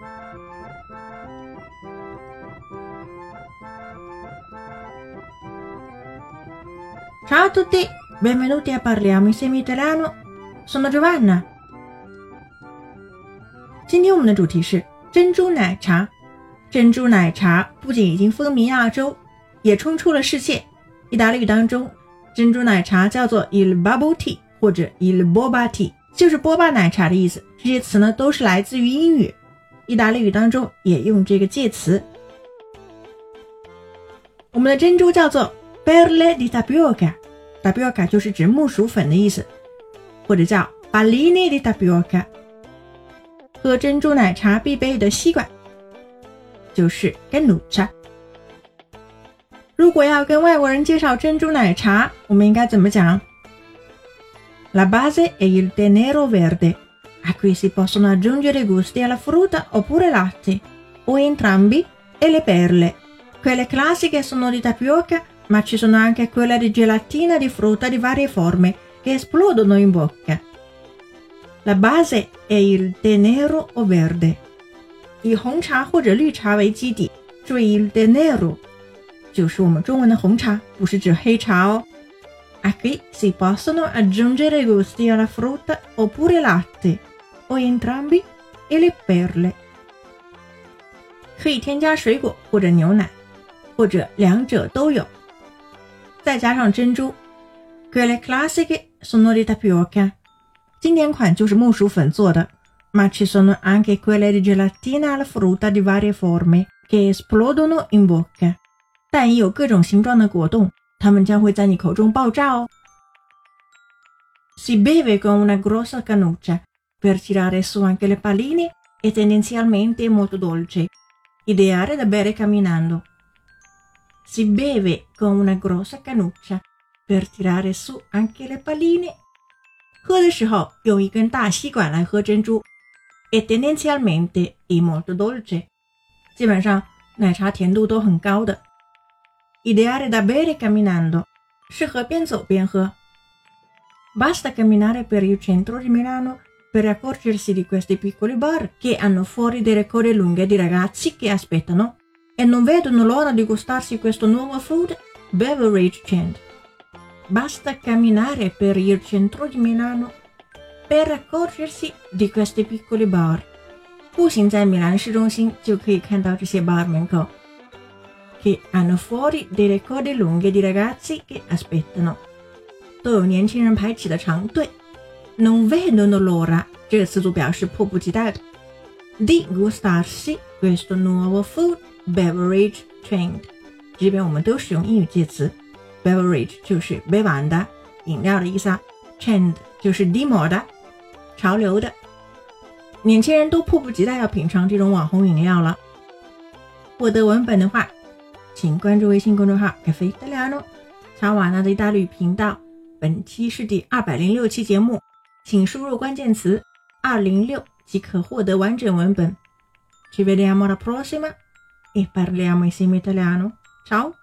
Ciao a tutti, benvenuti a Parliamo insieme italiano. Sono Giovanna。今天我们的主题是珍珠奶茶。珍珠奶茶不仅已经风靡亚洲，也冲出了世界。意大利语当中，珍珠奶茶叫做 il bubble tea 或者 il boba tea，就是波霸奶茶的意思。这些词呢都是来自于英语，意大利语当中也用这个介词。我们的珍珠叫做 perle di tapioca，tapioca 就是指木薯粉的意思，或者叫 palline di tapioca。喝珍珠奶茶必备的吸管就是 ganuccia。如果要跟外国人介绍珍珠奶茶，我们应该怎么讲？La base è il tenero verde, a cui si possono aggiungere gusti alla frutta oppure latte, o entrambi, e le perle. Quelle classiche sono di tapioca, ma ci sono anche quelle di gelatina di frutta di varie forme che esplodono in bocca. La base è il tè nero o verde. 以红茶或者绿茶为基底，注意 il tè nero 就是我们中文的红茶，不是指黑茶哦。A qui si possono aggiungere gusti alla frutta oppure latte, o entrambi, e le perle。可以添加水果或者牛奶，或者两者都有。再加上珍珠。Quelle classiche sono di tapioca。经典款就是木薯粉做的。Ma ci sono anche quelle di gelatina alla frutta di varie forme che esplodono in bocca。但也有各种形状的果冻，它们将会在你口中爆炸哦。Si beve con una grossa canuccia per tirare su anche le palline e tendenzialmente è molto dolce, ideale da bere camminando. Si beve con una grossa canuccia per tirare su anche le palline。喝的时候用一根大吸管来喝珍珠，e tendenzialmente è molto dolce。基本上奶茶甜度都很高的。Ideale da bere camminando，适合边走边喝。Basta camminare per il centro di Milano per accorgersi di questi piccoli bar che hanno fuori delle code lunghe di ragazzi che aspettano e non vedono l'ora di gustarsi questo nuovo food beverage tent. Basta camminare per il centro di Milano per accorgersi di questi piccoli bar。步行在米兰市中心就可以看到这些 bar 门口。che hanno fuori delle code lunghe di ragazzi che aspettano，都有年轻人排起的长队。 Non vedono l'ora 这个词组表示迫不及待的。Di gustarsi questo nuovo food beverage trend，这边我们都使用英语介词，beverage 就是杯碗的饮料的意思啊，trend 就是 di moda 潮流的。年轻人都迫不及待要品尝这种网红饮料了。获得文本的话。请关注微信公众号“咖啡意大利诺”，查瓦纳的意大利频道。本期是第二百零六期节目，请输入关键词“二零六”即可获得完整文本。Ci vediamo alla prossima e parliamo insieme italiano. Ciao!